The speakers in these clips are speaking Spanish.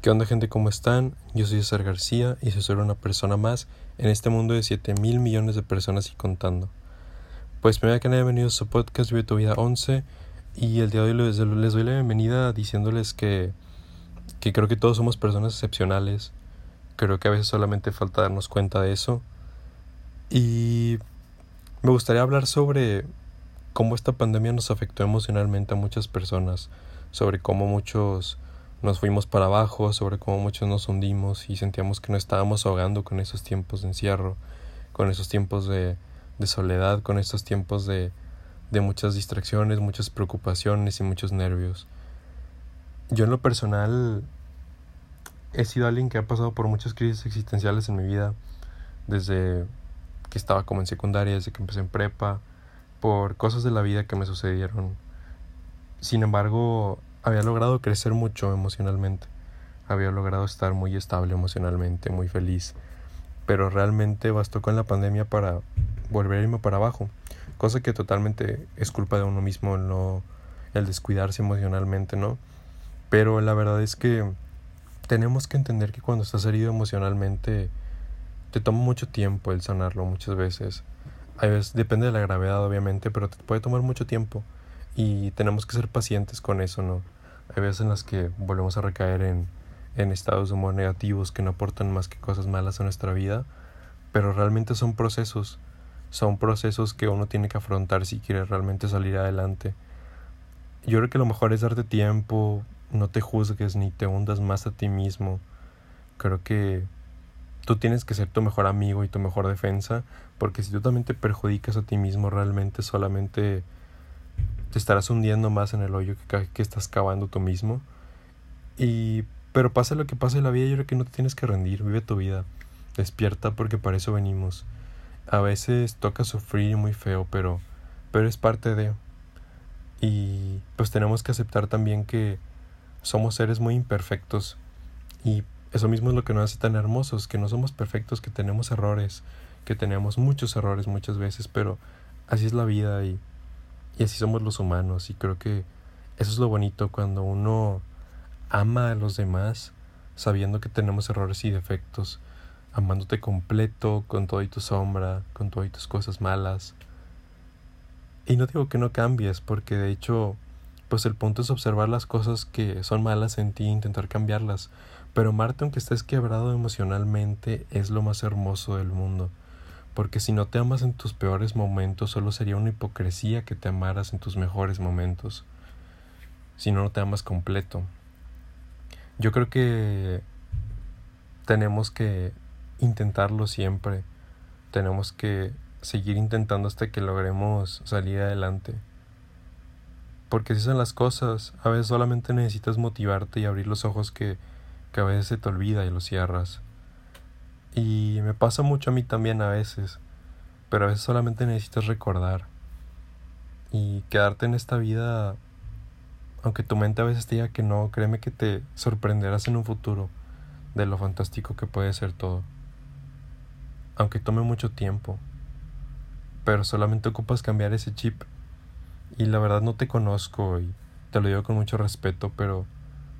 ¿Qué onda gente? ¿Cómo están? Yo soy César García y soy solo una persona más en este mundo de 7 mil millones de personas y contando. Pues primero que nada, bienvenidos a su podcast Vive tu Vida 11 y el día de hoy les, doy la bienvenida diciéndoles que, que creo que todos somos personas excepcionales. Creo que a veces solamente falta darnos cuenta de eso. Y me gustaría hablar sobre cómo esta pandemia nos afectó emocionalmente a muchas personas, sobre cómo muchos nos fuimos para abajo, sobre cómo muchos nos hundimos y sentíamos que nos estábamos ahogando con esos tiempos de encierro, con esos tiempos de, de soledad, con esos tiempos de, de muchas distracciones, muchas preocupaciones y muchos nervios. Yo en lo personal he sido alguien que ha pasado por muchas crisis existenciales en mi vida, desde que estaba como en secundaria, desde que empecé en prepa, por cosas de la vida que me sucedieron. Sin embargo, había logrado crecer mucho emocionalmente, había logrado estar muy estable emocionalmente, muy feliz, pero realmente bastó con la pandemia para volver a irme para abajo, cosa que totalmente es culpa de uno mismo el no el descuidarse emocionalmente, ¿no? Pero la verdad es que tenemos que entender que cuando estás herido emocionalmente te toma mucho tiempo el sanarlo muchas veces. A veces depende de la gravedad obviamente, pero te puede tomar mucho tiempo y tenemos que ser pacientes con eso, ¿no? Hay veces en las que volvemos a recaer en, en estados de humor negativos que no aportan más que cosas malas a nuestra vida, pero realmente son procesos, son procesos que uno tiene que afrontar si quiere realmente salir adelante. Yo creo que lo mejor es darte tiempo, no te juzgues ni te hundas más a ti mismo. Creo que tú tienes que ser tu mejor amigo y tu mejor defensa, porque si tú también te perjudicas a ti mismo, realmente solamente te estarás hundiendo más en el hoyo que, que estás cavando tú mismo. Y, pero pasa lo que pase en la vida, yo creo que no te tienes que rendir, vive tu vida, despierta porque para eso venimos. A veces toca sufrir muy feo, pero, pero es parte de... Y pues tenemos que aceptar también que somos seres muy imperfectos y eso mismo es lo que nos hace tan hermosos, que no somos perfectos, que tenemos errores, que tenemos muchos errores muchas veces, pero así es la vida y y así somos los humanos y creo que eso es lo bonito cuando uno ama a los demás sabiendo que tenemos errores y defectos, amándote completo con todo y tu sombra, con todo y tus cosas malas. Y no digo que no cambies, porque de hecho, pues el punto es observar las cosas que son malas en ti e intentar cambiarlas. Pero amarte aunque estés quebrado emocionalmente es lo más hermoso del mundo porque si no te amas en tus peores momentos, solo sería una hipocresía que te amaras en tus mejores momentos, si no, no te amas completo. Yo creo que tenemos que intentarlo siempre, tenemos que seguir intentando hasta que logremos salir adelante. Porque si son las cosas, a veces solamente necesitas motivarte y abrir los ojos que, que a veces se te olvida y los cierras. Y me pasa mucho a mí también a veces, pero a veces solamente necesitas recordar y quedarte en esta vida, aunque tu mente a veces diga que no, créeme que te sorprenderás en un futuro de lo fantástico que puede ser todo. Aunque tome mucho tiempo, pero solamente ocupas cambiar ese chip. Y la verdad no te conozco y te lo digo con mucho respeto, pero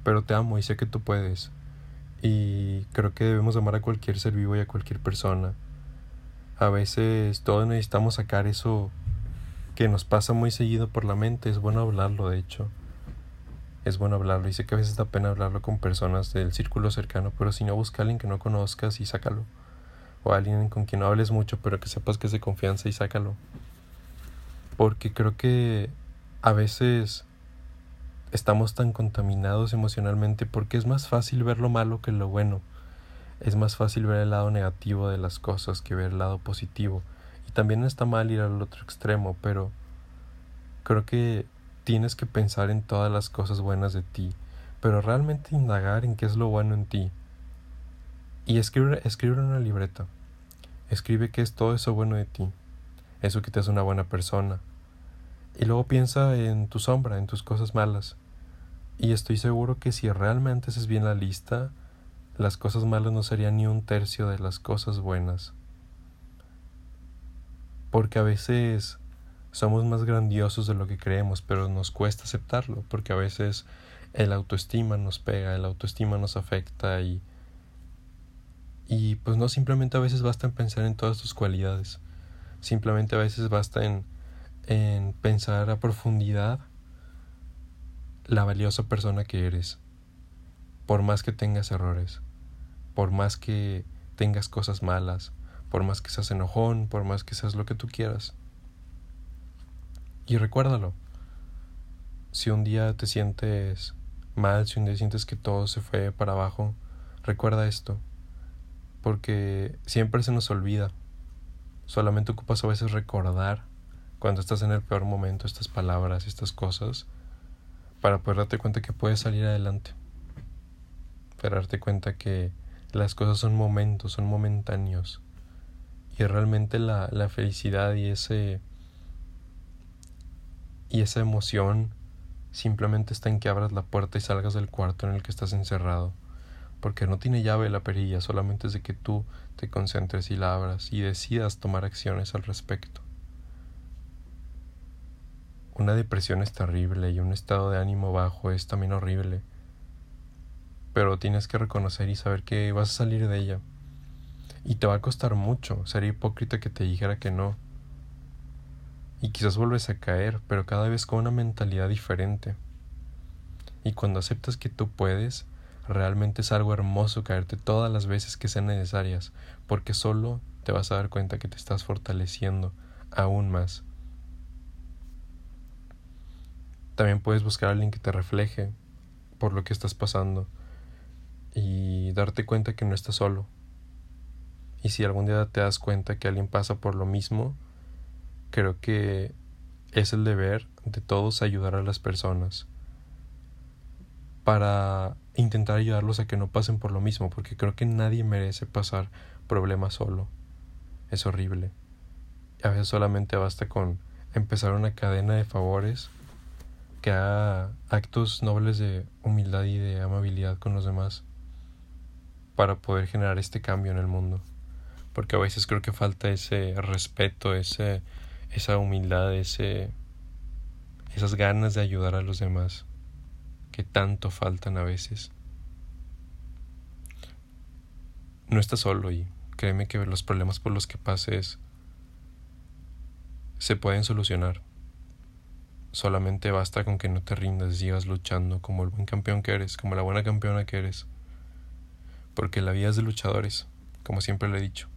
pero te amo y sé que tú puedes. Y creo que debemos amar a cualquier ser vivo y a cualquier persona. A veces todos necesitamos sacar eso que nos pasa muy seguido por la mente. Es bueno hablarlo, de hecho. Es bueno hablarlo. Y sé que a veces da pena hablarlo con personas del círculo cercano, pero si no, busca a alguien que no conozcas y sácalo. O a alguien con quien no hables mucho, pero que sepas que es de confianza y sácalo. Porque creo que a veces estamos tan contaminados emocionalmente porque es más fácil ver lo malo que lo bueno. Es más fácil ver el lado negativo de las cosas que ver el lado positivo. Y también está mal ir al otro extremo, pero creo que tienes que pensar en todas las cosas buenas de ti, pero realmente indagar en qué es lo bueno en ti. Y escribir, escribir una libreta. Escribe qué es todo eso bueno de ti. Eso que te hace una buena persona. Y luego piensa en tu sombra, en tus cosas malas. Y estoy seguro que si realmente haces bien la lista, las cosas malas no serían ni un tercio de las cosas buenas. Porque a veces somos más grandiosos de lo que creemos, pero nos cuesta aceptarlo, porque a veces el autoestima nos pega, el autoestima nos afecta y y pues no simplemente a veces basta en pensar en todas tus cualidades. Simplemente a veces basta en, en pensar a profundidad la valiosa persona que eres. Por más que tengas errores, por más que tengas cosas malas, por más que seas enojón, por más que seas lo que tú quieras. Y recuérdalo. Si un día te sientes mal, si un día sientes que todo se fue para abajo, recuerda esto porque siempre se nos olvida. Solamente ocupas a veces recordar cuando estás en el peor momento estas palabras, estas cosas, para poder darte cuenta que puedes salir adelante. Para darte cuenta que las cosas son momentos, son momentáneos. Y realmente la, la felicidad y ese y esa emoción simplemente está en que abras la puerta y salgas del cuarto en el que estás encerrado porque no tiene llave la perilla, solamente es de que tú te concentres y la abras y decidas tomar acciones al respecto. Una depresión es terrible y un estado de ánimo bajo es también horrible, pero tienes que reconocer y saber que vas a salir de ella. Y te va a costar mucho, sería hipócrita que te dijera que no. Y quizás vuelves a caer, pero cada vez con una mentalidad diferente. Y cuando aceptas que tú puedes, Realmente es algo hermoso caerte todas las veces que sean necesarias, porque solo te vas a dar cuenta que te estás fortaleciendo aún más. También puedes buscar a alguien que te refleje por lo que estás pasando y darte cuenta que no estás solo. Y si algún día te das cuenta que alguien pasa por lo mismo, creo que es el deber de todos ayudar a las personas para intentar ayudarlos a que no pasen por lo mismo, porque creo que nadie merece pasar problemas solo. Es horrible. A veces solamente basta con empezar una cadena de favores que haga actos nobles de humildad y de amabilidad con los demás para poder generar este cambio en el mundo. Porque a veces creo que falta ese respeto, ese, esa humildad, ese, esas ganas de ayudar a los demás que tanto faltan a veces. No estás solo y créeme que los problemas por los que pases se pueden solucionar. Solamente basta con que no te rindas, sigas luchando como el buen campeón que eres, como la buena campeona que eres. Porque la vida es de luchadores, como siempre lo he dicho.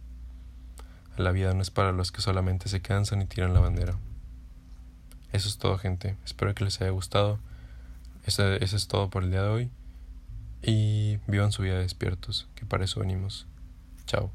La vida no es para los que solamente se cansan y tiran la bandera. Eso es todo, gente. Espero que les haya gustado. Eso, es todo por el día de hoy. Y vivan su vida despiertos, que para eso venimos. Chao.